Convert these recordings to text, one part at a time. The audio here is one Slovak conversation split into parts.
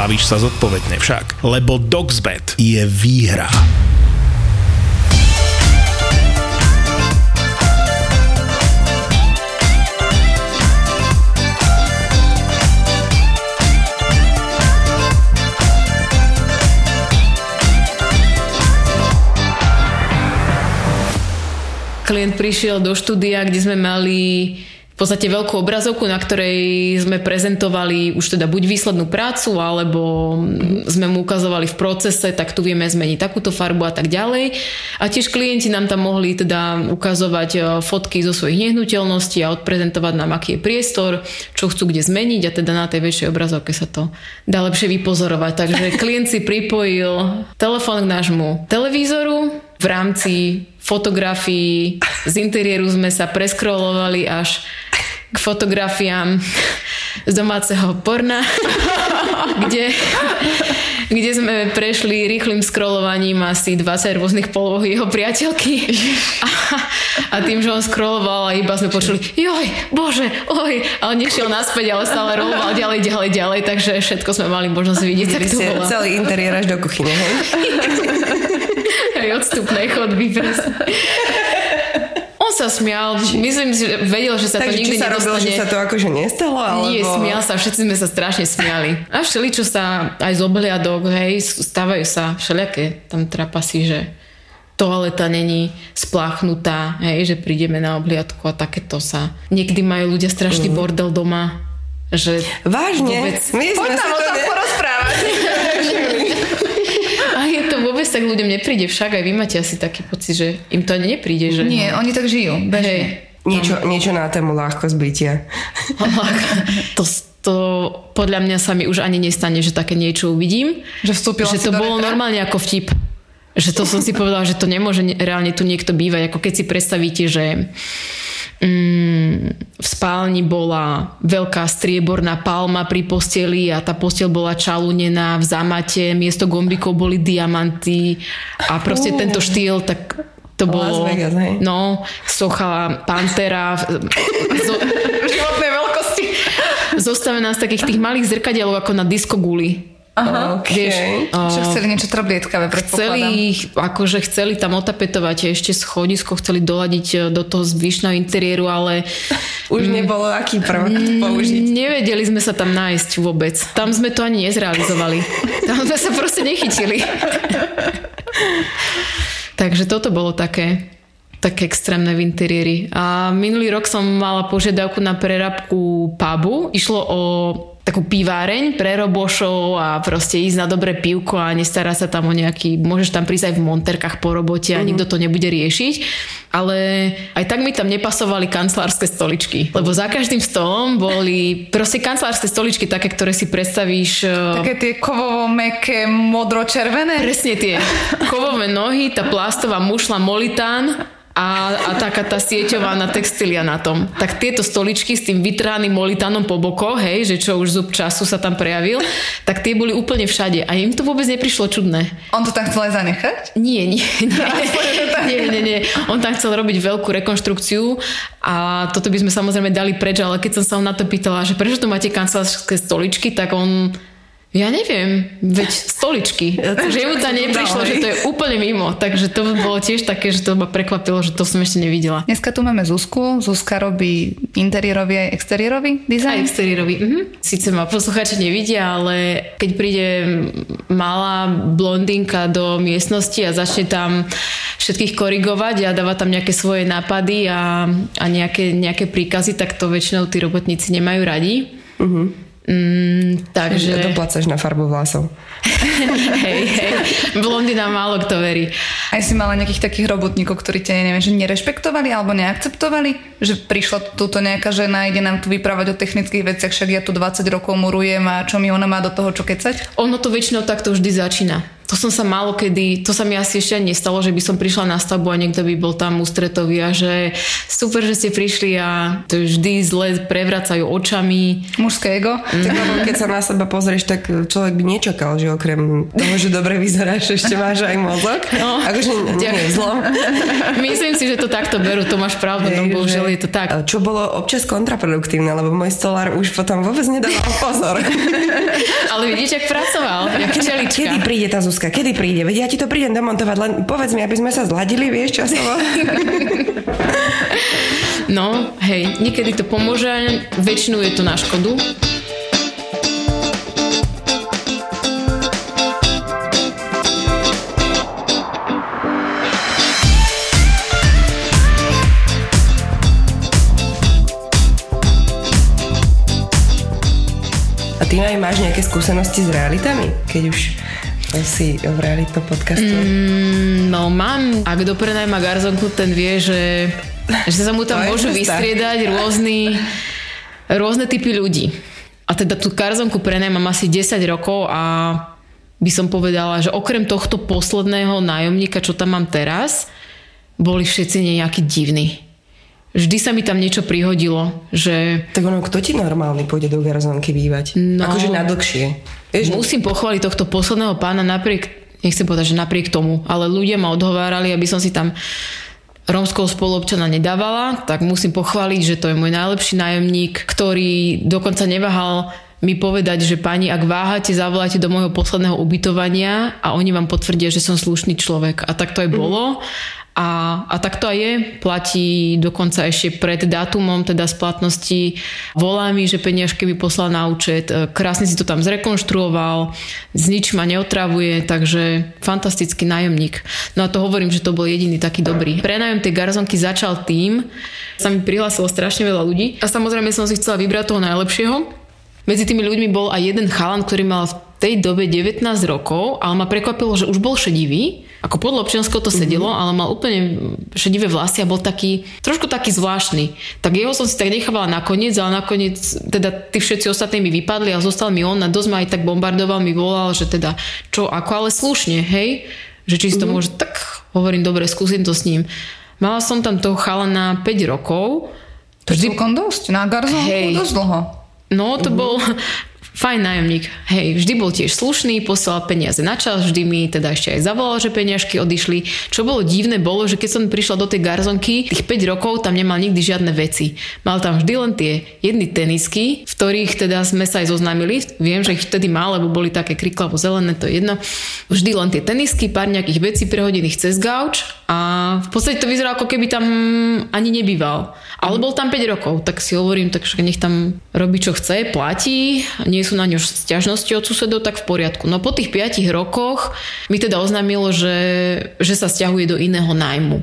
bavíš sa zodpovedne však. Lebo Dogsbet je výhra. klient prišiel do štúdia, kde sme mali podstate veľkú obrazovku, na ktorej sme prezentovali už teda buď výslednú prácu, alebo sme mu ukazovali v procese, tak tu vieme zmeniť takúto farbu a tak ďalej. A tiež klienti nám tam mohli teda ukazovať e, fotky zo svojich nehnuteľností a odprezentovať nám, aký je priestor, čo chcú kde zmeniť a teda na tej väčšej obrazovke sa to dá lepšie vypozorovať. Takže klient si pripojil telefón k nášmu televízoru, v rámci fotografií z interiéru sme sa preskrolovali až k fotografiám z domáceho porna, kde, kde sme prešli rýchlým scrollovaním asi 20 rôznych poloh jeho priateľky. A, a tým, že on scrolloval a iba sme počuli joj, bože, oj, ale nešiel naspäť, ale stále roloval ďalej, ďalej, ďalej, takže všetko sme mali možnosť vidieť. Tak to bolo. Celý interiér až do kuchyne, hej? Aj odstupnej chodby. On sa smial, myslím si, že vedel, že sa Takže to nikdy sa nedostane. robilo, že sa to akože nestalo? Alebo... Nie, smial sa, všetci sme sa strašne smiali. A všeli, čo sa aj z obhliadok, hej, stávajú sa všelijaké tam trapasy, že toaleta není spláchnutá, hej, že prídeme na obhliadku a takéto sa. Niekedy majú ľudia strašný mm. bordel doma, že Vážne? Vôbec... My sme Poď tam o tom porozprávať. A je to vôbec tak ľuďom nepríde, však aj vy máte asi taký pocit, že im to ani nepríde, že... Nie, oni tak žijú, bežne. Niečo, niečo na tému ľahko zbytia. to, to podľa mňa sa mi už ani nestane, že také niečo uvidím. Že vstúpila Že to bolo retra? normálne ako vtip. Že to som si povedala, že to nemôže reálne tu niekto bývať. Ako keď si predstavíte, že v spálni bola veľká strieborná palma pri posteli a tá postel bola čalúnená v zamate, miesto gombikov boli diamanty a proste tento štýl, tak to bolo, Vegas, no, socha Pantera zo, životnej veľkosti. Zostavená z takých tých malých zrkadielov ako na diskoguli Aha, okay. vieš, Čo chceli niečo trablietkavé, Chceli, akože chceli tam otapetovať ešte schodisko, chceli doladiť e, do toho zvyšného interiéru, ale... Už m, nebolo aký prvok použiť. Nevedeli sme sa tam nájsť vôbec. Tam sme to ani nezrealizovali. Tam sme sa proste nechytili. Takže toto bolo také také extrémne v interiéri. A minulý rok som mala požiadavku na prerabku pubu. Išlo o takú piváreň pre robošov a proste ísť na dobré pivko a nestará sa tam o nejaký, môžeš tam prísť aj v monterkách po robote a mm-hmm. nikto to nebude riešiť. Ale aj tak mi tam nepasovali kancelárske stoličky. Lebo za každým stolom boli proste kancelárske stoličky také, ktoré si predstavíš... E, také tie kovovo meké modro-červené? Presne tie. Kovové nohy, tá plastová mušla molitán a, a taká tá sieťovaná textilia na tom. Tak tieto stoličky s tým vytrhaným molitanom po bokoch, hej, že čo už zub času sa tam prejavil, tak tie boli úplne všade a im to vôbec neprišlo čudné. On to tam chcel aj zanechať? Nie, nie, nie. nie, nie, nie. On tam chcel robiť veľkú rekonštrukciu a toto by sme samozrejme dali preč, ale keď som sa na to pýtala, že prečo tu máte kancelárske stoličky, tak on ja neviem, veď stoličky. že mu to neprišlo, že to je úplne mimo. Takže to bolo tiež také, že to ma prekvapilo, že to som ešte nevidela. Dneska tu máme Zuzku. Zuzka robí interiérový aj exteriérový dizajn? Aj exteriérový. Mhm. Sice ma poslucháči nevidia, ale keď príde malá blondinka do miestnosti a začne tam všetkých korigovať a dáva tam nejaké svoje nápady a, a nejaké, nejaké príkazy, tak to väčšinou tí robotníci nemajú radi. Uh-huh Mm, takže... Doplácaš na farbu vlasov. hej, hej, blondina málo kto verí. Aj si mala nejakých takých robotníkov, ktorí ťa, neviem, že nerešpektovali alebo neakceptovali? Že prišla túto nejaká žena, ide nám tu vyprávať o technických veciach, však ja tu 20 rokov murujem a čo mi ona má do toho čo kecať? Ono to väčšinou takto vždy začína to som sa málo kedy, to sa mi asi ešte nestalo, že by som prišla na stavbu a niekto by bol tam ústretový a že super, že ste prišli a to vždy zle prevracajú očami. Mužské ego. Mm. Tak, keď sa na seba pozrieš, tak človek by nečakal, že okrem toho, že dobre vyzeráš, ešte máš aj mozog. No, akože nie je zlo. Myslím si, že to takto berú, to máš pravdu, no bohužiaľ je to tak. Čo bolo občas kontraproduktívne, lebo môj stolár už potom vôbec nedával pozor. Ale vidíš, jak pracoval, jak Kedy príde tá Zuzka? Zuzka, kedy príde? Veď ja ti to prídem demontovať, len povedz mi, aby sme sa zladili, vieš, časovo. No, hej, niekedy to pomôže, väčšinou je to na škodu. Ty aj máš nejaké skúsenosti s realitami? Keď už si v realitnom podcastu? Mm, no mám. Ak kto prenajma garzonku, ten vie, že, že sa mu tam môžu vystriedať rôzny, rôzne typy ľudí. A teda tú garzonku prenajmam asi 10 rokov a by som povedala, že okrem tohto posledného nájomníka, čo tam mám teraz, boli všetci nejakí divní vždy sa mi tam niečo prihodilo, že... Tak ono, kto ti normálny pôjde do garzonky bývať? No, akože na dlhšie. Vieš, musím pochváliť tohto posledného pána napriek, nechcem povedať, že napriek tomu, ale ľudia ma odhovárali, aby som si tam rómskou spoluobčana nedávala, tak musím pochváliť, že to je môj najlepší nájomník, ktorý dokonca neváhal mi povedať, že pani, ak váhate, zavolajte do môjho posledného ubytovania a oni vám potvrdia, že som slušný človek. A tak to aj bolo. A, a tak to aj je. Platí dokonca ešte pred dátumom teda splatnosti. Volá mi, že peniažky mi poslal na účet. E, krásne si to tam zrekonštruoval. Z nič ma neotravuje, takže fantastický nájomník. No a to hovorím, že to bol jediný taký dobrý. Prenájom tej garzonky začal tým, sa mi prihlásilo strašne veľa ľudí a samozrejme som si chcela vybrať toho najlepšieho. Medzi tými ľuďmi bol aj jeden chalan, ktorý mal v tej dobe 19 rokov, ale ma prekvapilo, že už bol šedivý ako podľa občianského to sedelo, mm-hmm. ale mal úplne šedivé vlasy a bol taký, trošku taký zvláštny. Tak jeho som si tak nechávala nakoniec, ale nakoniec teda tí všetci ostatní mi vypadli a zostal mi on a dosť ma aj tak bombardoval, mi volal, že teda čo, ako ale slušne, hej, že či si to mm-hmm. môže, tak hovorím, dobre, skúsim to s ním. Mala som tam toho chalana 5 rokov. To je celkom dosť, na garzonku hej, dosť dlho. No, to uh-huh. bol fajn nájomník, hej, vždy bol tiež slušný, poslal peniaze na čas, vždy mi teda ešte aj zavolal, že peniažky odišli. Čo bolo divné bolo, že keď som prišla do tej garzonky, tých 5 rokov tam nemal nikdy žiadne veci. Mal tam vždy len tie jedny tenisky, v ktorých teda sme sa aj zoznámili. Viem, že ich vtedy mal, lebo boli také kriklavo zelené, to je jedno. Vždy len tie tenisky, pár nejakých vecí prehodených cez gauč a v podstate to vyzeralo, ako keby tam ani nebýval. Ale bol tam 5 rokov, tak si hovorím, tak nech tam robí čo chce, platí, nie sú na ňu stiažnosti od susedov, tak v poriadku. No po tých 5 rokoch mi teda oznámilo, že, že sa stiahuje do iného nájmu.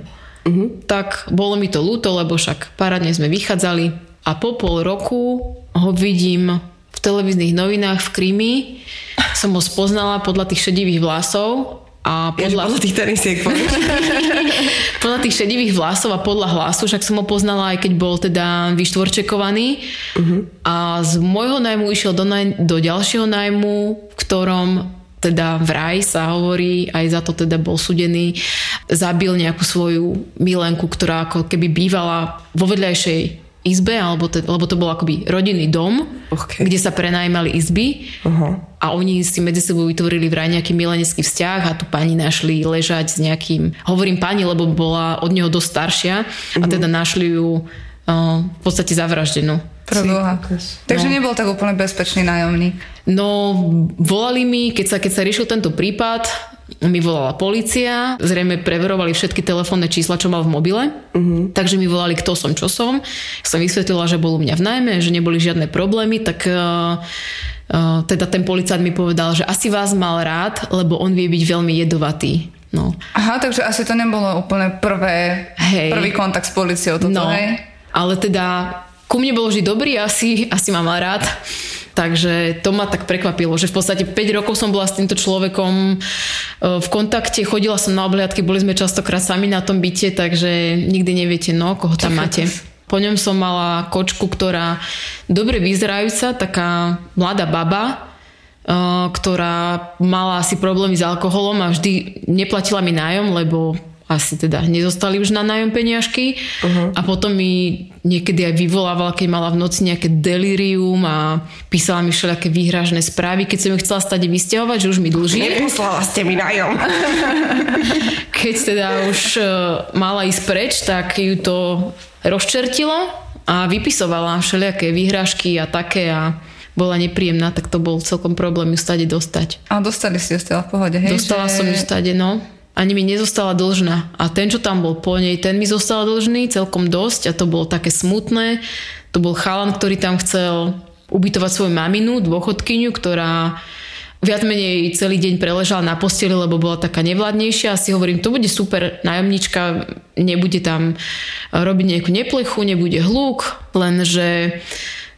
Uh-huh. Tak bolo mi to ľúto, lebo však parádne sme vychádzali a po pol roku ho vidím v televíznych novinách v Krymi. Som ho spoznala podľa tých šedivých vlasov a podľa... podľa tých tenisiek podľa tých šedivých vlasov a podľa hlasu, však som ho poznala aj keď bol teda vyštvorčekovaný. Uh-huh. A z môjho najmu išiel do, naj... do ďalšieho najmu, v ktorom teda vraj sa hovorí, aj za to teda bol sudený, zabil nejakú svoju milenku, ktorá ako keby bývala vo vedľajšej izbe, alebo te, lebo to bol akoby rodinný dom, okay. kde sa prenajímali izby uh-huh. a oni si medzi sebou vytvorili vraj nejaký milenecký vzťah a tu pani našli ležať s nejakým, hovorím pani, lebo bola od neho dosť staršia uh-huh. a mhm. teda našli ju uh, v podstate zavraždenú. Preboha. Takže no. nebol tak úplne bezpečný nájomník. No, volali mi, keď sa, keď sa riešil tento prípad, mi volala policia, zrejme preverovali všetky telefónne čísla, čo mal v mobile, uh-huh. takže mi volali, kto som, čo som. Som vysvetlila, že bol u mňa v najmä, že neboli žiadne problémy, tak uh, uh, teda ten policajt mi povedal, že asi vás mal rád, lebo on vie byť veľmi jedovatý. No. Aha, takže asi to nebolo úplne prvé, hej. prvý kontakt s policiou. Toto, no, hej? ale teda ku mne bol vždy dobrý, asi, asi ma mal rád. Takže to ma tak prekvapilo, že v podstate 5 rokov som bola s týmto človekom e, v kontakte, chodila som na obhliadky, boli sme častokrát sami na tom byte, takže nikdy neviete, no, koho tam máte. Po ňom som mala kočku, ktorá dobre vyzerajúca, taká mladá baba, e, ktorá mala asi problémy s alkoholom a vždy neplatila mi nájom, lebo asi teda nezostali už na nájom peniažky uh-huh. a potom mi niekedy aj vyvolávala, keď mala v noci nejaké delirium a písala mi všelijaké výhražné správy, keď som ju chcela stať vysťahovať, že už mi dlží. Neposlala ste mi nájom. keď teda už uh, mala ísť preč, tak ju to rozčertilo a vypisovala všelijaké výhražky a také a bola nepríjemná, tak to bol celkom problém ju stade dostať. A dostali ste ju v pohode, hej? Dostala že... som ju stade, no ani mi nezostala dlžná. A ten, čo tam bol po nej, ten mi zostal dlžný celkom dosť a to bolo také smutné. To bol chalan, ktorý tam chcel ubytovať svoju maminu, dôchodkyňu, ktorá viac menej celý deň preležala na posteli, lebo bola taká nevládnejšia a si hovorím, to bude super nájomnička, nebude tam robiť nejakú neplechu, nebude hluk, lenže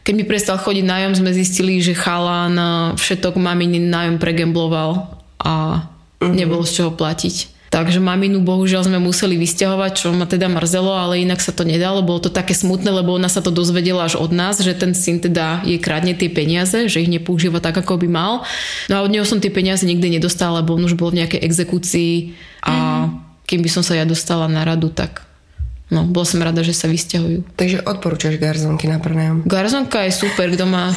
keď mi prestal chodiť nájom, sme zistili, že chalan všetok maminy nájom pregembloval a uh-huh. nebolo z čoho platiť. Takže maminu bohužiaľ sme museli vysťahovať, čo ma teda mrzelo, ale inak sa to nedalo. Bolo to také smutné, lebo ona sa to dozvedela až od nás, že ten syn teda jej kradne tie peniaze, že ich nepoužíva tak, ako by mal. No a od neho som tie peniaze nikdy nedostala, lebo on už bol v nejakej exekúcii a mm-hmm. kým by som sa ja dostala na radu, tak No, bola som rada, že sa vysťahujú. Takže odporúčaš garzonky na prenajom? Garzonka je super, kto má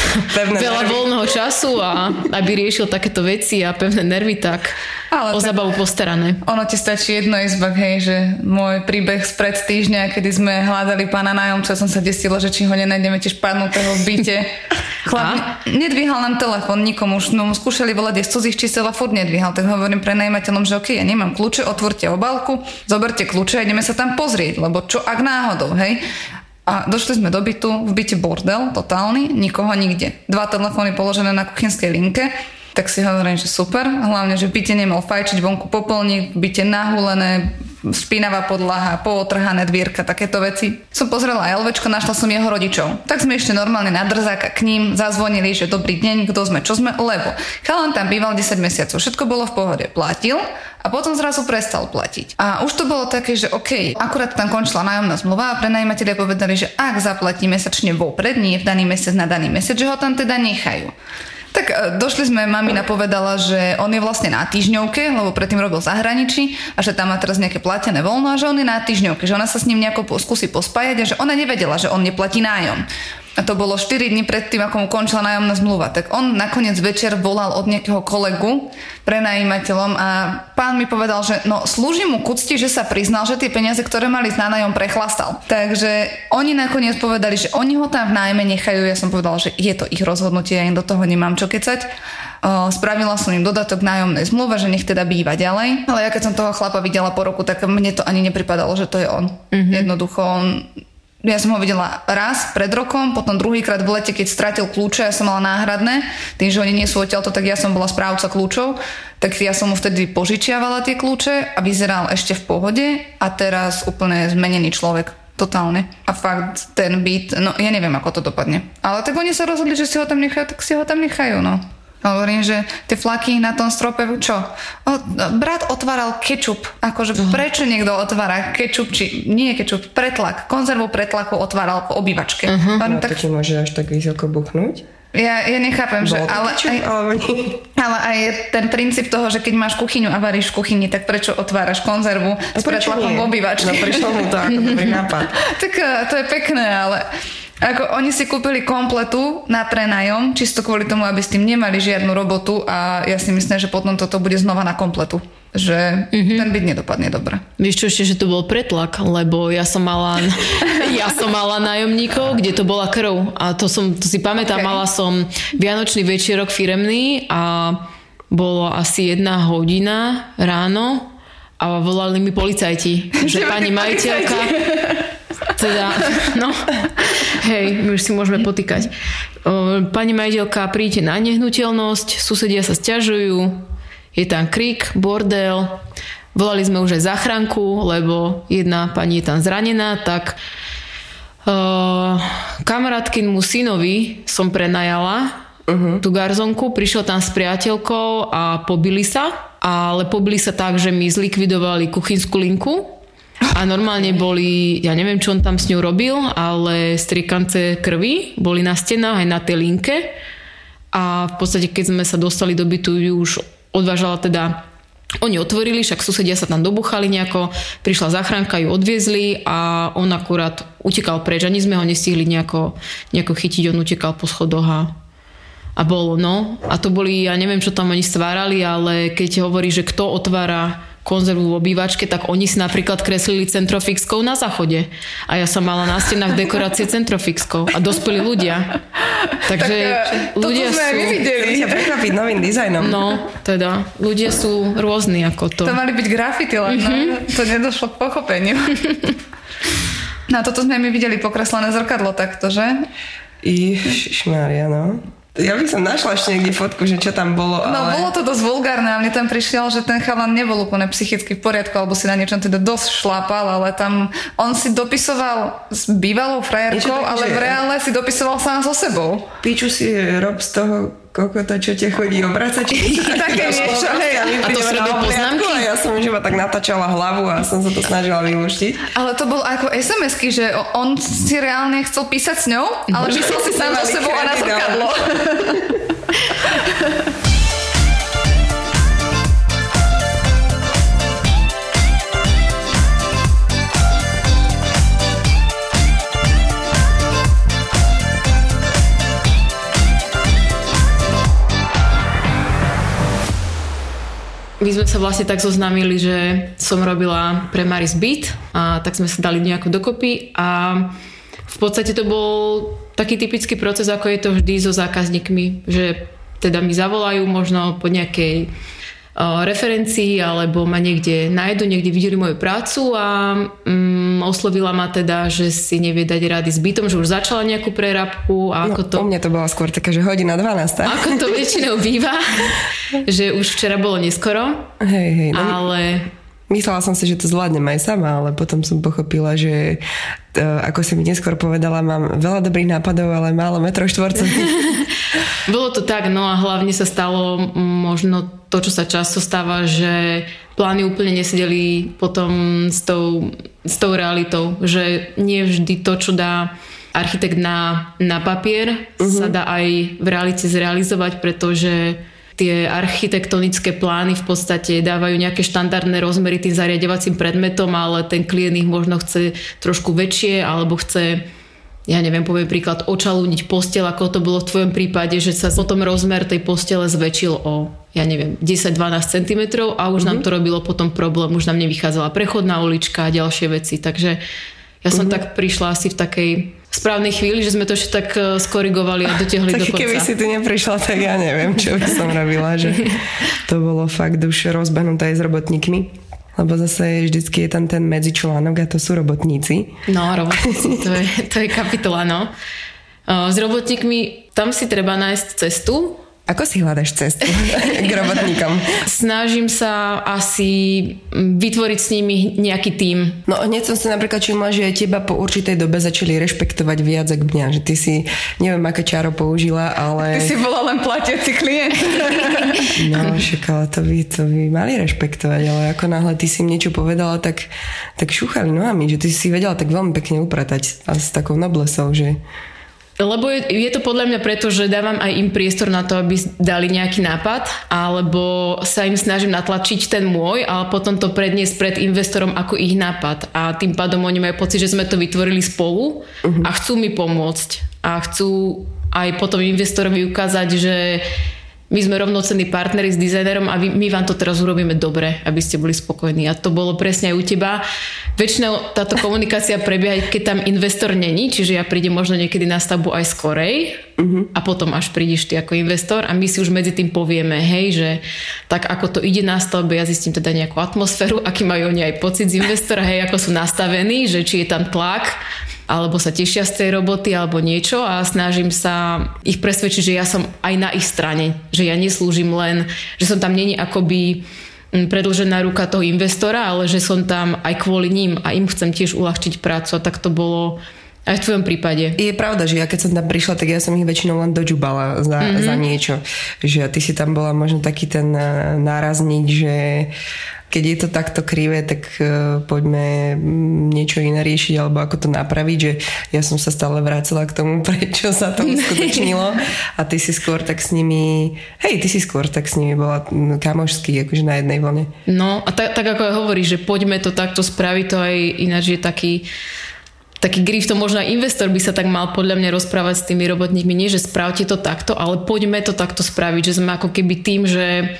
pevné veľa nervy. voľného času a aby riešil takéto veci a pevné nervy, tak Ale o tak zabavu postarané. Ono ti stačí jedno izbak, hej, že môj príbeh spred týždňa, kedy sme hľadali pána nájomca, som sa desila, že či ho nenájdeme tiež padnutého v byte. Chlap nedvíhal nám telefon nikomu, už no, skúšali volať z cudzích čísel a furt nedvíhal, tak hovorím pre najmateľom, že ok, ja nemám kľúče, otvorte obálku, zoberte kľúče a ideme sa tam pozrieť, lebo čo ak náhodou, hej. A došli sme do bytu, v byte bordel, totálny, nikoho nikde. Dva telefóny položené na kuchynskej linke, tak si hovorím, že super. Hlavne, že v byte nemal fajčiť vonku popolník, v byte nahulené, spínavá podlaha, pootrhané dvierka, takéto veci. Som pozrela LVčko, našla som jeho rodičov. Tak sme ešte normálne na drzáka k ním zazvonili, že dobrý deň, kto sme, čo sme, lebo chalan tam býval 10 mesiacov, všetko bolo v pohode, platil a potom zrazu prestal platiť. A už to bolo také, že OK, akurát tam končila nájomná zmluva a prenajímatelia povedali, že ak zaplatí mesačne vopred, nie v daný mesiac na daný mesiac, že ho tam teda nechajú. Tak e, došli sme, mamina povedala, že on je vlastne na týždňovke, lebo predtým robil v zahraničí a že tam má teraz nejaké platené voľno a že on je na týždňovke, že ona sa s ním nejako skúsi pospájať a že ona nevedela, že on neplatí nájom a to bolo 4 dní predtým, ako mu končila nájomná zmluva, tak on nakoniec večer volal od nejakého kolegu prenajímateľom a pán mi povedal, že no slúži mu kucti, že sa priznal, že tie peniaze, ktoré mali s nájom, prechlastal. Takže oni nakoniec povedali, že oni ho tam v nájme nechajú. Ja som povedala, že je to ich rozhodnutie, ja im do toho nemám čo kecať. Spravila som im dodatok nájomnej zmluve, že nech teda býva ďalej. Ale ja keď som toho chlapa videla po roku, tak mne to ani nepripadalo, že to je on. Mm-hmm. Jednoducho on ja som ho videla raz pred rokom, potom druhýkrát v lete, keď stratil kľúče, ja som mala náhradné, tým, že oni nie sú odtiaľto, tak ja som bola správca kľúčov, tak ja som mu vtedy požičiavala tie kľúče a vyzeral ešte v pohode a teraz úplne zmenený človek. Totálne. A fakt, ten byt, no ja neviem, ako to dopadne. Ale tak oni sa rozhodli, že si ho tam nechajú, tak si ho tam nechajú, no. Hovorím, že tie flaky na tom strope, čo? O, brat otváral kečup. Akože uh-huh. prečo niekto otvára kečup, či nie kečup, pretlak. Konzervu pretlaku otváral v obývačke. Uh-huh. No, tak... to ti môže až tak vysoko buchnúť? Ja, ja nechápem, že... Ale, aj, ale aj ten princíp toho, že keď máš kuchyňu a varíš v kuchyni, tak prečo otváraš konzervu a s pretlakom v obývačke? No prišlo mu to ako nápad. tak eh, to je pekné, ale ako oni si kúpili kompletu na prenajom, čisto kvôli tomu, aby s tým nemali žiadnu robotu a ja si myslím, že potom toto bude znova na kompletu že mm-hmm. ten byt nedopadne dobre. Vieš čo ešte, že to bol pretlak, lebo ja som mala ja som mala nájomníkov, kde to bola krv a to, som, to si pamätám, okay. mala som Vianočný večerok firemný a bolo asi jedna hodina ráno a volali mi policajti, že pani majiteľka teda, no, hej, my už si môžeme potýkať. Pani majiteľka, príďte na nehnuteľnosť, susedia sa stiažujú, je tam krik, bordel, volali sme už aj záchranku, lebo jedna pani je tam zranená, tak Uh, kamarátkinmu synovi som prenajala uh-huh. tú garzonku, prišiel tam s priateľkou a pobili sa, ale pobili sa tak, že mi zlikvidovali kuchynskú linku a normálne boli, ja neviem, čo on tam s ňou robil, ale striekance krvi boli na stenách aj na tej linke a v podstate keď sme sa dostali do bytu, ju už odvážala teda oni otvorili, však susedia sa tam dobuchali nejako, prišla záchranka, ju odviezli a on akurát utekal preč. Ani sme ho nestihli nejako, nejako chytiť, on utekal po schodoch a, a bolo, no. A to boli, ja neviem, čo tam oni stvárali, ale keď hovorí, že kto otvára konzervu v obývačke, tak oni si napríklad kreslili centrofixkou na záchode. A ja som mala na stenách dekorácie centrofixkou. A dospeli ľudia. Takže tak, ľudia sú... my videli. sa prekvapiť novým dizajnom. No, teda, ľudia sú rôzni ako to. To mali byť grafity len, mm-hmm. no? To nedošlo k pochopeniu. no a toto sme my videli pokreslené zrkadlo takto, že? Ježišmária, no. Ja by som našla ešte niekde fotku, že čo tam bolo. No, ale... No bolo to dosť vulgárne a mne tam prišiel, že ten chalan nebol úplne psychicky v poriadku, alebo si na niečom teda dosť šlápal, ale tam on si dopisoval s bývalou frajerkou, ale v reále si dopisoval sám so sebou. Piču si rob z toho kokota, čo te chodí obracať. Také niečo, hej. A, a to si robil poznámky? A ja som už iba tak natáčala hlavu a som sa to snažila vyluštiť. Ale to bolo ako SMS-ky, že on si reálne chcel písať s ňou, ale písal si sám so sebou a na zrkadlo. my sme sa vlastne tak zoznámili, že som robila pre Maris Beat a tak sme sa dali nejako dokopy a v podstate to bol taký typický proces, ako je to vždy so zákazníkmi, že teda mi zavolajú možno po nejakej referencii alebo ma niekde nájdu, niekde videli moju prácu a mm, oslovila ma teda, že si nevie dať rady s bytom, že už začala nejakú prerábku a no, ako to... U mňa to bola skôr taká, že hodina 12. Ako to väčšinou býva, že už včera bolo neskoro, hej, hej, no, ale... Myslela som si, že to zvládnem aj sama, ale potom som pochopila, že to, ako si mi neskôr povedala, mám veľa dobrých nápadov, ale málo metrov štvorcových. Bolo to tak, no a hlavne sa stalo možno to, čo sa často stáva, že plány úplne nesedeli potom s tou, s tou realitou, že nie vždy to, čo dá architekt na, na papier, uh-huh. sa dá aj v realite zrealizovať, pretože tie architektonické plány v podstate dávajú nejaké štandardné rozmery tým zariadovacím predmetom, ale ten klient ich možno chce trošku väčšie alebo chce ja neviem, poviem príklad, očalúniť postel, ako to bolo v tvojom prípade, že sa potom rozmer tej postele zväčšil o, ja neviem, 10-12 cm a už mm-hmm. nám mhm. to robilo potom problém, už nám nevychádzala prechodná ulička a ďalšie veci, takže ja som mm-hmm. tak prišla asi v takej správnej chvíli, že sme to ešte tak e, skorigovali a dotiahli do konca. keby si tu neprišla, tak ja neviem, čo by som robila, že to bolo fakt už rozbehnuté aj s robotníkmi. Lebo zase vždycky je tam ten medzičlánok a to sú robotníci. No, robotníci, to je, to je kapitola, no. S robotníkmi tam si treba nájsť cestu, ako si hľadaš cestu k robotníkom? Snažím sa asi vytvoriť s nimi nejaký tím. No hneď som si napríklad všimla, že teba po určitej dobe začali rešpektovať viac ako mňa. Že ty si, neviem aké čaro použila, ale... Ty si bola len platiaci klient. no však ale to by, to by mali rešpektovať, ale ako náhle ty si im niečo povedala, tak, tak šúchali nohami, že ty si vedela tak veľmi pekne upratať a s takou noblesou, že lebo je, je to podľa mňa preto, že dávam aj im priestor na to, aby dali nejaký nápad, alebo sa im snažím natlačiť ten môj, ale potom to predniesť pred investorom ako ich nápad. A tým pádom oni majú pocit, že sme to vytvorili spolu uh-huh. a chcú mi pomôcť. A chcú aj potom investorovi ukázať, že my sme rovnocenní partneri s dizajnerom a my vám to teraz urobíme dobre, aby ste boli spokojní. A to bolo presne aj u teba. Väčšinou táto komunikácia prebieha, keď tam investor není, čiže ja prídem možno niekedy na stavbu aj skorej uh-huh. a potom až prídeš ty ako investor a my si už medzi tým povieme, hej, že tak ako to ide na stavbe, ja zistím teda nejakú atmosféru, aký majú oni aj pocit z investora, hej, ako sú nastavení, že či je tam tlak, alebo sa tešia z tej roboty alebo niečo a snažím sa ich presvedčiť, že ja som aj na ich strane, že ja neslúžim len, že som tam není akoby predlžená ruka toho investora, ale že som tam aj kvôli ním a im chcem tiež uľahčiť prácu a tak to bolo Aj v tvojom prípade. Je pravda, že ja keď som tam prišla, tak ja som ich väčšinou len dožubala za, mm-hmm. za niečo. Že ty si tam bola možno taký ten eh, nárazník, že keď je to takto krivé, tak uh, poďme mm, niečo iné riešiť alebo ako to napraviť, že ja som sa stále vracela k tomu, prečo sa to uskutočnilo a ty si skôr tak s nimi, hej, ty si skôr tak s nimi bola mm, kamošský, akože na jednej vlne. No a tak, tak ako hovoríš, že poďme to takto spraviť, to aj ináč je taký taký grif, to možno aj investor by sa tak mal podľa mňa rozprávať s tými robotníkmi, nie že spravte to takto, ale poďme to takto spraviť, že sme ako keby tým, že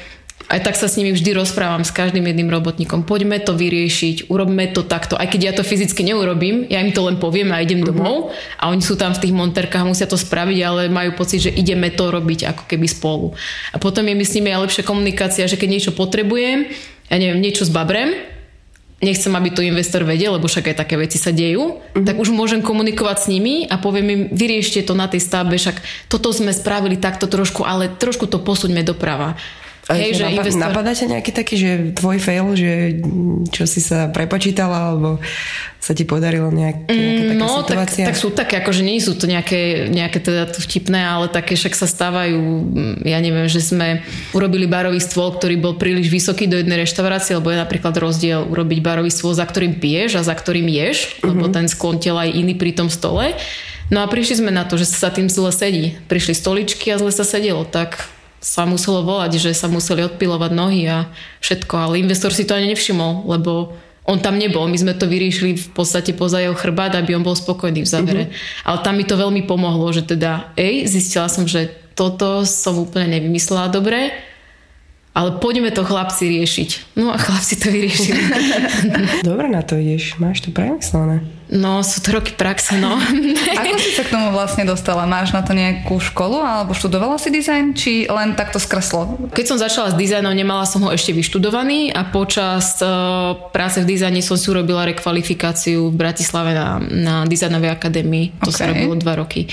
aj tak sa s nimi vždy rozprávam s každým jedným robotníkom. Poďme to vyriešiť, urobme to takto. Aj keď ja to fyzicky neurobím, ja im to len poviem a idem domov uh-huh. a oni sú tam v tých monterkách, musia to spraviť, ale majú pocit, že ideme to robiť ako keby spolu. A potom je myslím aj lepšia komunikácia, že keď niečo potrebujem, ja neviem, niečo zbabrem, nechcem, aby to investor vedel, lebo však aj také veci sa dejú, uh-huh. tak už môžem komunikovať s nimi a poviem im, vyriešte to na tej stavbe, však toto sme spravili takto trošku, ale trošku to posuňme doprava. A Hej, že napa- investor... napadá ťa nejaký taký, že tvoj fail, že čo si sa prepočítala, alebo sa ti podarilo nejak, nejaká taká no, situácia? Tak, tak sú také, akože nie sú to nejaké, nejaké teda to vtipné, ale také však sa stávajú, ja neviem, že sme urobili barový stôl, ktorý bol príliš vysoký do jednej reštaurácie, lebo je napríklad rozdiel urobiť barový stôl, za ktorým piješ a za ktorým ješ, mm-hmm. lebo mhm. ten sklon tela je iný pri tom stole. No a prišli sme na to, že sa tým zle sedí. Prišli stoličky a zle sa sedelo, tak sa muselo volať, že sa museli odpilovať nohy a všetko, ale investor si to ani nevšimol, lebo on tam nebol, my sme to vyriešili v podstate poza jeho chrbát, aby on bol spokojný v závere. Uh-huh. Ale tam mi to veľmi pomohlo, že teda, ej, zistila som, že toto som úplne nevymyslela dobre, ale poďme to chlapci riešiť. No a chlapci to vyriešili. Dobre na to ideš, máš to premyslené. No, sú to roky praxe, no. Ako si sa k tomu vlastne dostala? Máš na to nejakú školu alebo študovala si dizajn, či len takto skreslo? Keď som začala s dizajnom, nemala som ho ešte vyštudovaný a počas uh, práce v dizajne som si urobila rekvalifikáciu v Bratislave na, na dizajnovej akadémii. To okay. sa robilo dva roky.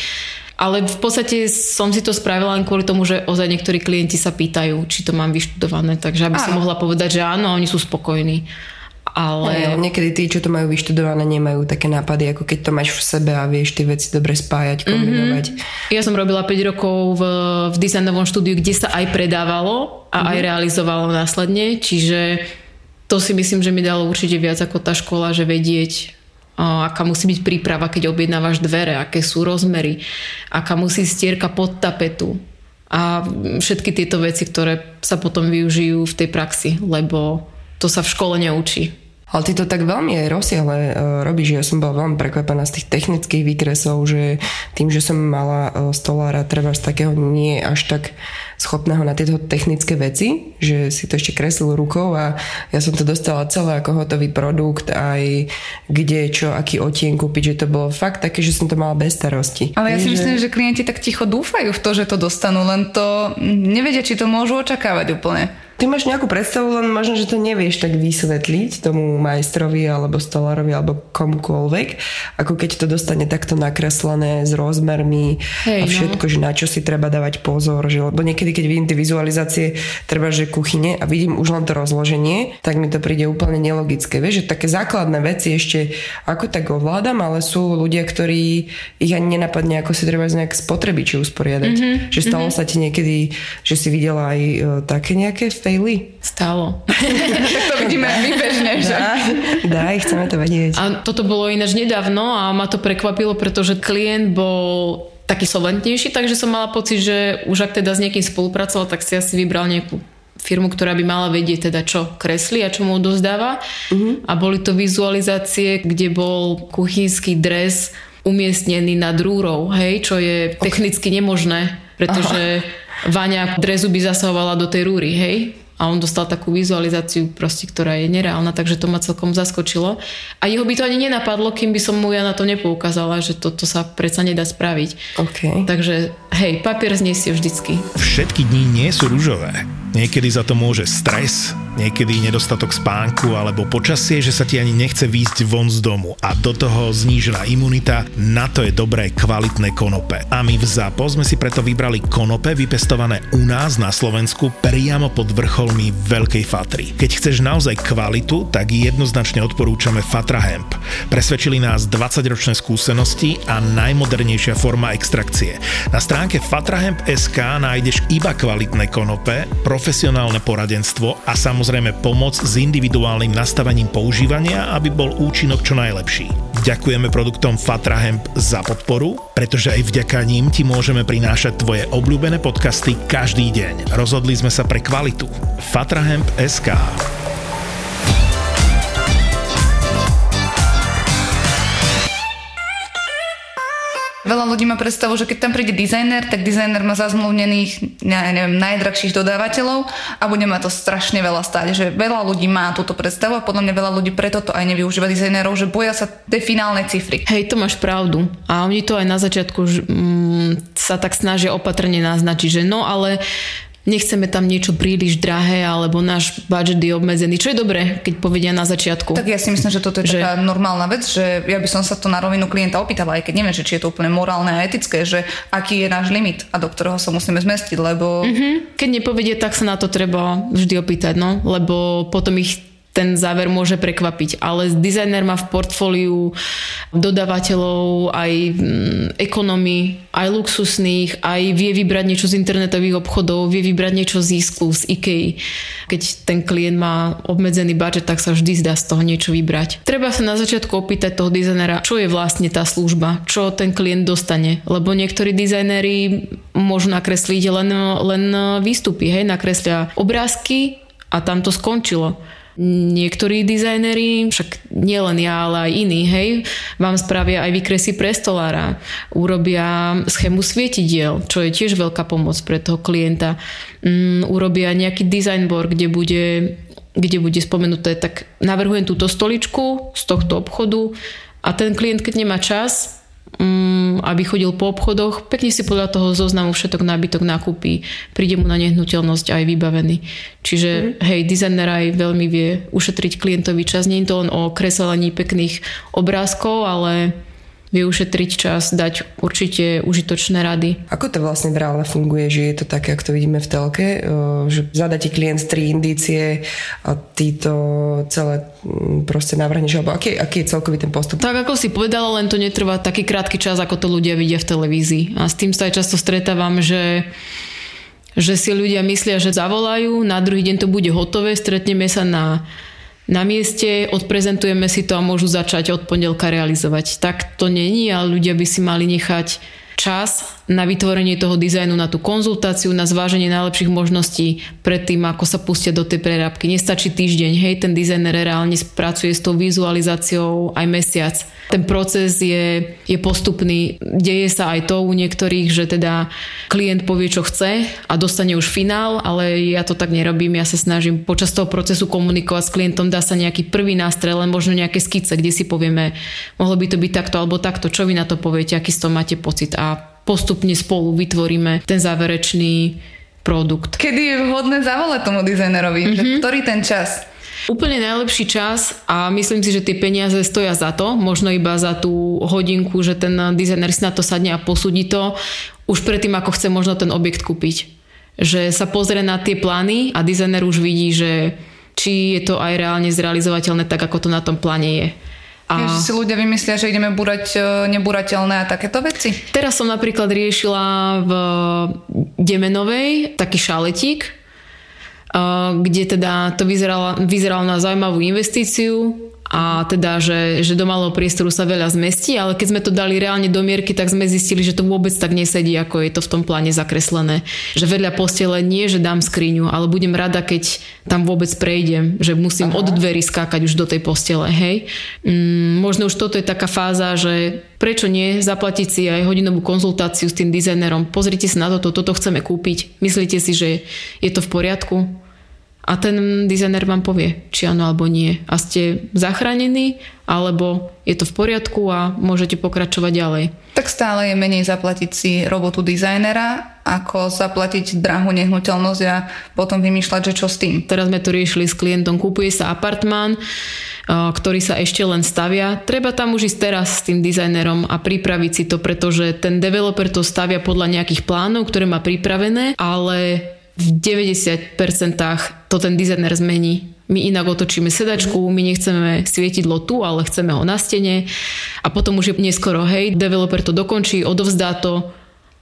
Ale v podstate som si to spravila len kvôli tomu, že ozaj niektorí klienti sa pýtajú, či to mám vyštudované, takže aby áno. som mohla povedať, že áno, oni sú spokojní. Ale... Hey, niekedy tí, čo to majú vyštudované, nemajú také nápady, ako keď to máš v sebe a vieš tie veci dobre spájať, kombinovať. Mm-hmm. Ja som robila 5 rokov v, v dizajnovom štúdiu, kde sa aj predávalo a mm-hmm. aj realizovalo následne, čiže to si myslím, že mi dalo určite viac ako tá škola, že vedieť, aká musí byť príprava, keď objednávaš dvere, aké sú rozmery, aká musí stierka pod tapetu a všetky tieto veci, ktoré sa potom využijú v tej praxi, lebo to sa v škole neučí. Ale ty to tak veľmi aj rozsiahle uh, robíš. Ja som bola veľmi prekvapená z tých technických výkresov, že tým, že som mala uh, stolára treba z takého nie až tak schopného na tieto technické veci, že si to ešte kreslil rukou a ja som to dostala celé ako hotový produkt, aj kde, čo, aký otien kúpiť, že to bolo fakt také, že som to mala bez starosti. Ale ja si myslím, že klienti tak ticho dúfajú v to, že to dostanú, len to nevedia, či to môžu očakávať úplne. Ty máš nejakú predstavu, len možno, že to nevieš tak vysvetliť tomu majstrovi alebo stolárovi alebo komukoľvek, ako keď to dostane takto nakreslené s rozmermi Hej, a no. všetko, no. že na čo si treba dávať pozor, že, lebo niekedy, keď vidím tie vizualizácie, treba, že kuchyne a vidím už len to rozloženie, tak mi to príde úplne nelogické. Vieš, že také základné veci ešte ako tak ovládam, ale sú ľudia, ktorí ich ani nenapadne, ako si treba nejak spotrebiči usporiadať. Mm-hmm, že stalo mm-hmm. sa ti niekedy, že si videla aj uh, také nejaké faily? Stalo. tak to vidíme my bežne, že? Daj, chceme to vedieť. A toto bolo ináč nedávno a ma to prekvapilo, pretože klient bol taký solventnejší, takže som mala pocit, že už ak teda s niekým spolupracoval, tak si asi vybral nejakú firmu, ktorá by mala vedieť teda čo kresli a čo mu odozdáva. Uh-huh. A boli to vizualizácie, kde bol kuchynský dres umiestnený nad rúrou, hej, čo je technicky nemožné, pretože Aha. Váňa drezu by zasahovala do tej rúry, hej? A on dostal takú vizualizáciu proste, ktorá je nereálna, takže to ma celkom zaskočilo. A jeho by to ani nenapadlo, kým by som mu ja na to nepoukázala, že toto sa predsa nedá spraviť. Okay. Takže hej, papier zniesie vždycky. Všetky dni nie sú rúžové. Niekedy za to môže stres, niekedy nedostatok spánku alebo počasie, že sa ti ani nechce výjsť von z domu a do toho znížená imunita, na to je dobré kvalitné konope. A my v ZAPO sme si preto vybrali konope vypestované u nás na Slovensku priamo pod vrcholmi Veľkej Fatry. Keď chceš naozaj kvalitu, tak jednoznačne odporúčame Fatra Hemp. Presvedčili nás 20-ročné skúsenosti a najmodernejšia forma extrakcie. Na stránke fatrahemp.sk nájdeš iba kvalitné konope, profesionálne poradenstvo a samozrejme pomoc s individuálnym nastavením používania, aby bol účinok čo najlepší. Ďakujeme produktom Fatra Hemp za podporu, pretože aj vďaka ním ti môžeme prinášať tvoje obľúbené podcasty každý deň. Rozhodli sme sa pre kvalitu. Fatrahemp.sk Veľa ľudí má predstavu, že keď tam príde dizajner, tak dizajner má zazmluvnených, ja neviem, najdrahších dodávateľov a bude ma to strašne veľa stáť. Že veľa ľudí má túto predstavu a podľa mňa veľa ľudí preto to aj nevyužíva dizajnerov, že boja sa tej finálnej cifry. Hej, to máš pravdu. A oni to aj na začiatku mm, sa tak snažia opatrne naznačiť, že no ale nechceme tam niečo príliš drahé, alebo náš budget je obmedzený, čo je dobré, keď povedia na začiatku. Tak ja si myslím, že toto je že... taká normálna vec, že ja by som sa to na rovinu klienta opýtala, aj keď neviem, či je to úplne morálne a etické, že aký je náš limit a do ktorého sa musíme zmestiť, lebo... Mm-hmm. Keď nepovedie, tak sa na to treba vždy opýtať, no, lebo potom ich ten záver môže prekvapiť. Ale dizajner má v portfóliu dodávateľov aj mm, ekonomy, aj luxusných, aj vie vybrať niečo z internetových obchodov, vie vybrať niečo z Isku, z IKEA. Keď ten klient má obmedzený budget, tak sa vždy zdá z toho niečo vybrať. Treba sa na začiatku opýtať toho dizajnera, čo je vlastne tá služba, čo ten klient dostane. Lebo niektorí dizajnéri môžu nakresliť len, len výstupy, hej, nakreslia obrázky a tam to skončilo Niektorí dizajneri, však nielen ja, ale aj iní, hej, vám spravia aj výkresy pre stolára, urobia schému svietidiel, čo je tiež veľká pomoc pre toho klienta. Um, urobia nejaký design board, kde bude kde bude spomenuté, tak navrhujem túto stoličku z tohto obchodu a ten klient, keď nemá čas, aby chodil po obchodoch, pekne si podľa toho zoznamu všetok nábytok nakúpi, príde mu na nehnuteľnosť aj vybavený. Čiže mm-hmm. hej, dizajner aj veľmi vie ušetriť klientovi čas. Nie je to len o kreslení pekných obrázkov, ale vie ušetriť čas, dať určite užitočné rady. Ako to vlastne v reálne funguje, že je to také, ako to vidíme v telke, že zadá ti klient tri indície a ty to celé proste navrhneš, alebo aký, aký je celkový ten postup? Tak ako si povedala, len to netrvá taký krátky čas, ako to ľudia vidia v televízii. A s tým sa aj často stretávam, že že si ľudia myslia, že zavolajú, na druhý deň to bude hotové, stretneme sa na na mieste, odprezentujeme si to a môžu začať od pondelka realizovať. Tak to není, ale ľudia by si mali nechať čas na vytvorenie toho dizajnu, na tú konzultáciu, na zváženie najlepších možností pred tým, ako sa pustia do tej prerábky. Nestačí týždeň, hej, ten dizajner reálne pracuje s tou vizualizáciou aj mesiac. Ten proces je, je postupný. Deje sa aj to u niektorých, že teda klient povie, čo chce a dostane už finál, ale ja to tak nerobím. Ja sa snažím počas toho procesu komunikovať s klientom, dá sa nejaký prvý nástrel, len možno nejaké skice, kde si povieme, mohlo by to byť takto alebo takto, čo vy na to poviete, aký z toho máte pocit a postupne spolu vytvoríme ten záverečný produkt. Kedy je vhodné zavolať tomu dizajnerovi? Mm-hmm. Ktorý ten čas? Úplne najlepší čas a myslím si, že tie peniaze stoja za to, možno iba za tú hodinku, že ten dizajner si na to sadne a posúdi to už predtým, ako chce možno ten objekt kúpiť. Že sa pozrie na tie plány a dizajner už vidí, že či je to aj reálne zrealizovateľné tak, ako to na tom pláne je. A... Že si ľudia vymyslia, že ideme búrať e, nebúrateľné a takéto veci? Teraz som napríklad riešila v Demenovej taký šaletík, e, kde teda to vyzeralo, vyzeralo na zaujímavú investíciu a teda, že, že do malého priestoru sa veľa zmestí, ale keď sme to dali reálne do mierky, tak sme zistili, že to vôbec tak nesedí, ako je to v tom pláne zakreslené. Že vedľa postele nie, že dám skriňu, ale budem rada, keď tam vôbec prejdem, že musím Aha. od dverí skákať už do tej postele, hej. Mm, možno už toto je taká fáza, že prečo nie zaplatiť si aj hodinovú konzultáciu s tým dizajnerom. Pozrite sa na toto, toto chceme kúpiť. Myslíte si, že je to v poriadku? A ten dizajner vám povie, či áno alebo nie. A ste zachránení, alebo je to v poriadku a môžete pokračovať ďalej. Tak stále je menej zaplatiť si robotu dizajnera, ako zaplatiť drahú nehnuteľnosť a potom vymýšľať, že čo s tým. Teraz sme to riešili s klientom, kúpuje sa apartmán, ktorý sa ešte len stavia. Treba tam už ísť teraz s tým dizajnerom a pripraviť si to, pretože ten developer to stavia podľa nejakých plánov, ktoré má pripravené, ale v 90% to ten dizajner zmení. My inak otočíme sedačku, my nechceme svietidlo tu, ale chceme ho na stene a potom už je neskoro, hej, developer to dokončí, odovzdá to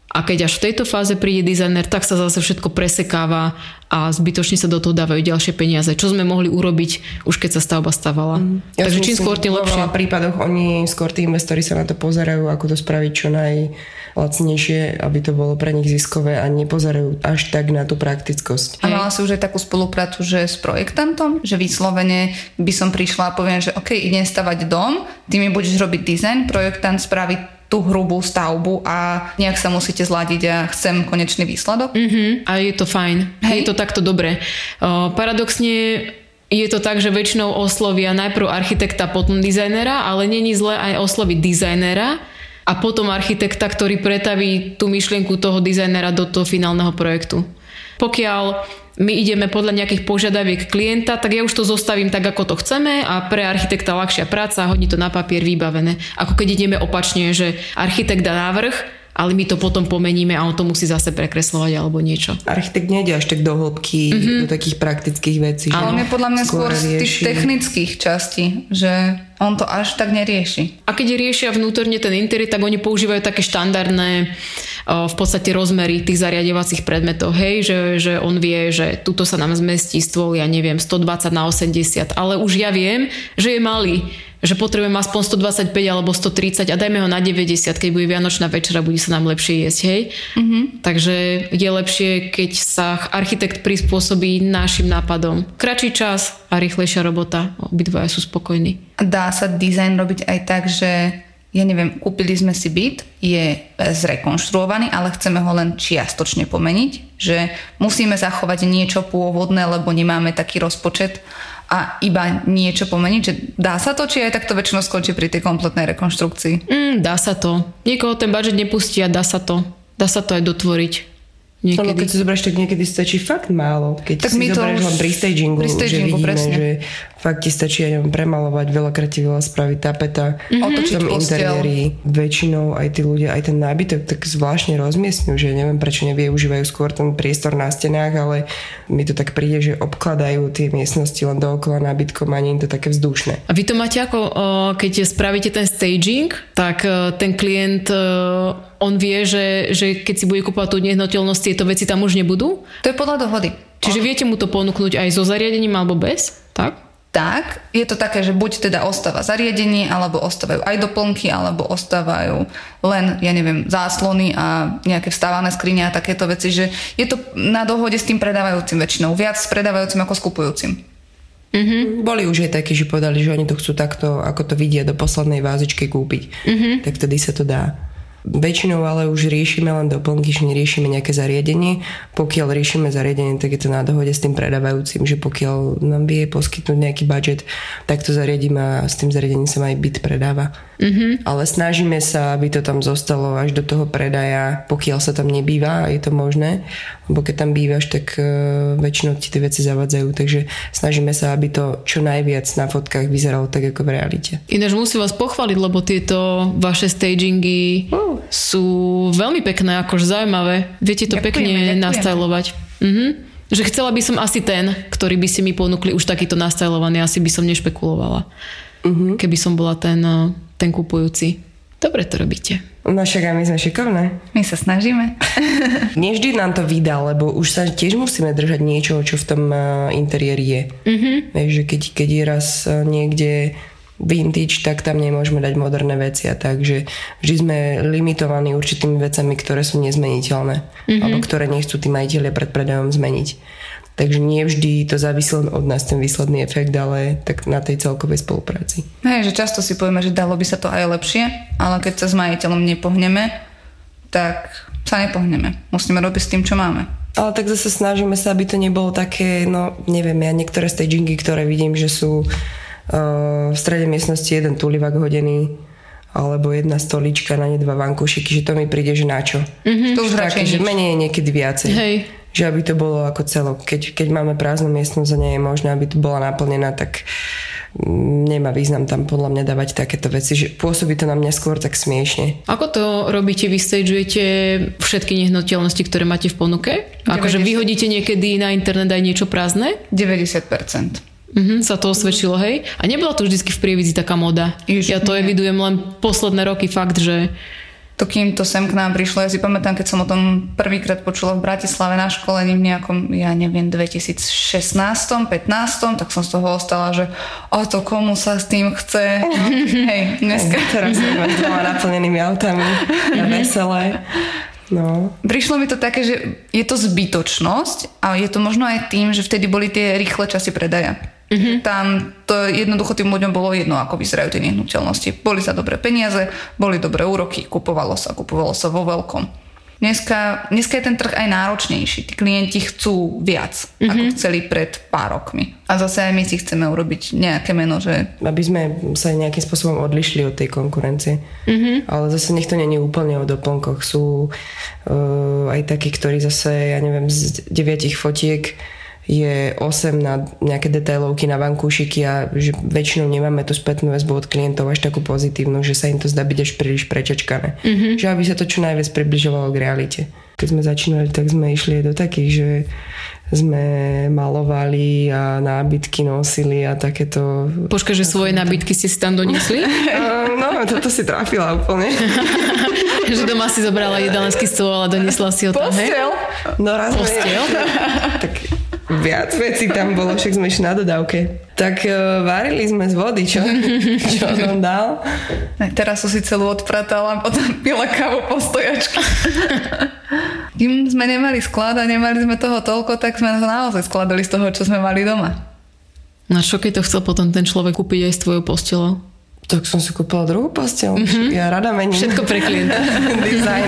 a keď až v tejto fáze príde dizajner, tak sa zase všetko presekáva a zbytočne sa do toho dávajú ďalšie peniaze. Čo sme mohli urobiť už keď sa stavba stavala. Mm. Ja Takže čím skôr tým lepšie. V prípadoch oni, skôr tí investori sa na to pozerajú, ako to spraviť čo najlacnejšie, aby to bolo pre nich ziskové a nepozerajú až tak na tú praktickosť. A mala si už aj takú spoluprácu, že s projektantom, že vyslovene by som prišla a poviem, že OK, idem stavať dom, ty mi budeš robiť dizajn, projektant spraví tú hrubú stavbu a nejak sa musíte zladiť a chcem konečný výsledok. Mm-hmm. A je to fajn. Hej. Je to takto dobre. Uh, paradoxne je to tak, že väčšinou oslovia najprv architekta, potom dizajnera, ale není zle aj osloviť dizajnera a potom architekta, ktorý pretaví tú myšlienku toho dizajnera do toho finálneho projektu. Pokiaľ my ideme podľa nejakých požiadaviek klienta, tak ja už to zostavím tak, ako to chceme a pre architekta ľahšia práca, hodí to na papier vybavené. Ako keď ideme opačne, že architekt dá návrh, ale my to potom pomeníme a on to musí zase prekreslovať alebo niečo. Architekt nejde až tak do hĺbky, mm-hmm. do takých praktických vecí. Ale on je podľa mňa skôr z tých technických častí, že on to až tak nerieši. A keď riešia vnútorne ten interiér, tak oni používajú také štandardné v podstate rozmery tých zariadovacích predmetov. Hej, že, že on vie, že tuto sa nám zmestí stôl, ja neviem, 120 na 80, ale už ja viem, že je malý že potrebujem aspoň 125 alebo 130 a dajme ho na 90, keď bude Vianočná večera, bude sa nám lepšie jesť, hej? Mm-hmm. Takže je lepšie, keď sa architekt prispôsobí našim nápadom. Kračí čas a rýchlejšia robota. Obidvaja sú spokojní. Dá sa dizajn robiť aj tak, že ja neviem, kúpili sme si byt, je zrekonštruovaný, ale chceme ho len čiastočne pomeniť, že musíme zachovať niečo pôvodné, lebo nemáme taký rozpočet a iba niečo pomeniť, že dá sa to, či aj takto väčšinou skončí pri tej kompletnej rekonštrukcii? Mm, dá sa to. Niekoho ten budget nepustí a dá sa to. Dá sa to aj dotvoriť. Niekedy. No, keď si zoberieš, tak niekedy stačí fakt málo. Keď tak si zoberieš len pri stagingu, pri stagingu že vidíme, presne. že fakt ti stačí aj premalovať, veľakrát ti veľa spraviť tapeta, mm-hmm. otočiť v tom interiéri. Väčšinou aj tí ľudia, aj ten nábytok tak zvláštne rozmiestňujú, že neviem prečo nevyužívajú skôr ten priestor na stenách, ale mi to tak príde, že obkladajú tie miestnosti len dookola nábytkom a nie je to také vzdušné. A vy to máte ako, keď spravíte ten staging, tak e, ten klient e, on vie, že, že keď si bude kúpovať tú nehnuteľnosť, tieto veci tam už nebudú? To je podľa dohody. Čiže viete mu to ponúknuť aj so zariadením alebo bez? Tak? tak, je to také, že buď teda ostáva zariadenie, alebo ostávajú aj doplnky, alebo ostávajú len, ja neviem, záslony a nejaké vstávané skrine a takéto veci, že je to na dohode s tým predávajúcim väčšinou, viac s predávajúcim ako s kupujúcim. Mm-hmm. Boli už aj takí, že povedali, že oni to chcú takto, ako to vidia, do poslednej vázičky kúpiť. Mm-hmm. Tak vtedy sa to dá. Väčšinou ale už riešime len doplnky, že neriešime nejaké zariadenie. Pokiaľ riešime zariadenie, tak je to na dohode s tým predávajúcim, že pokiaľ nám vie poskytnúť nejaký budget, tak to zariadíme a s tým zariadením sa aj byt predáva. Mm-hmm. Ale snažíme sa, aby to tam zostalo až do toho predaja, pokiaľ sa tam nebýva, je to možné. Lebo keď tam bývaš, tak uh, väčšinou ti tie veci zavadzajú. Takže snažíme sa, aby to čo najviac na fotkách vyzeralo tak, ako v realite. Ináč musím vás pochváliť, lebo tieto vaše stagingy uh. sú veľmi pekné, akož zaujímavé. Viete to ďakujeme, pekne ďakujeme. nastajlovať. Mhm. Že chcela by som asi ten, ktorý by si mi ponúkli už takýto nastajlovaný, asi by som nešpekulovala. Uh-huh. Keby som bola ten uh, ten kupujúci. Dobre to robíte. No však aj my sme šikovné. My sa snažíme. Nevždy nám to vydá, lebo už sa tiež musíme držať niečo, čo v tom uh, interiéri je. Mm-hmm. Vieš, že keď, keď je raz uh, niekde vintage, tak tam nemôžeme dať moderné veci a tak, že vždy sme limitovaní určitými vecami, ktoré sú nezmeniteľné mm-hmm. alebo ktoré nechcú tí majiteľia pred predajom zmeniť. Takže nie vždy to závisí len od nás ten výsledný efekt, ale tak na tej celkovej spolupráci. Hej, že často si povieme, že dalo by sa to aj lepšie, ale keď sa s majiteľom nepohneme, tak sa nepohneme. Musíme robiť s tým, čo máme. Ale tak zase snažíme sa, aby to nebolo také, no neviem, ja niektoré stagingy, ktoré vidím, že sú uh, v strede miestnosti jeden tulivak hodený, alebo jedna stolička na ne dva vankúšiky, že to mi príde, že na čo. Mm-hmm. To už že menej je niekedy viacej. Hej. Že aby to bolo ako celok. Keď, keď máme prázdnu miestnosť a nie je možné, aby to bola naplnená, tak nemá význam tam podľa mňa dávať takéto veci, že pôsobí to na mňa skôr tak smiešne. Ako to robíte? Vy stageujete všetky nehnuteľnosti, ktoré máte v ponuke? Akože vyhodíte niekedy na internet aj niečo prázdne? 90%. Mhm, sa to osvedčilo, hej? A nebola to vždy v prievidzi taká moda. Ježiš, ja to nie. evidujem len posledné roky fakt, že to kým to sem k nám prišlo, ja si pamätám, keď som o tom prvýkrát počula v Bratislave na školení v nejakom, ja neviem, 2016, 15, tak som z toho ostala, že o to komu sa s tým chce. Hej, dneska. Teraz s dvoma naplnenými autami, veselé. No. Prišlo mi to také, že je to zbytočnosť a je to možno aj tým, že vtedy boli tie rýchle časy predaja. Mm-hmm. Tam to jednoducho tým ľuďom bolo jedno, ako vyzerajú tie nehnuteľnosti. Boli za dobré peniaze, boli dobré úroky, kupovalo sa, kupovalo sa vo veľkom. Dneska, dneska je ten trh aj náročnejší. Tí klienti chcú viac, mm-hmm. ako chceli pred pár rokmi. A zase aj my si chceme urobiť nejaké meno, že... Aby sme sa nejakým spôsobom odlišili od tej konkurencie. Mm-hmm. Ale zase nech to není úplne o doplnkoch. Sú uh, aj takí, ktorí zase, ja neviem, z deviatich fotiek je 8 na nejaké detailovky na vankúšiky a že väčšinou nemáme tú spätnú väzbu od klientov až takú pozitívnu, že sa im to zdá byť až príliš prečačkané. Mm-hmm. Že aby sa to čo najviac približovalo k realite. Keď sme začínali, tak sme išli do takých, že sme malovali a nábytky nosili a takéto... Počka, že svoje nábytky ste si tam doniesli? no, toto si trafila úplne. že doma si zobrala jedalenský stôl a doniesla si ho tam, Postel? No raz Postel? tak Viac vecí tam bolo, však sme išli na dodávke. Tak uh, varili sme z vody, čo? čo on dal. Teraz som si celú odpratala a potom pila kávu po stojačke. Kým sme nemali sklad a nemali sme toho toľko, tak sme naozaj skladali z toho, čo sme mali doma. Na čo keď to chcel potom ten človek kúpiť aj s tvojou postelou? Tak som si kúpila druhú postel. Mm-hmm. Ja rada mením. Všetko pre klienta. Design.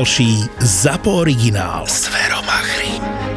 ZAPO originál. Zveromachry.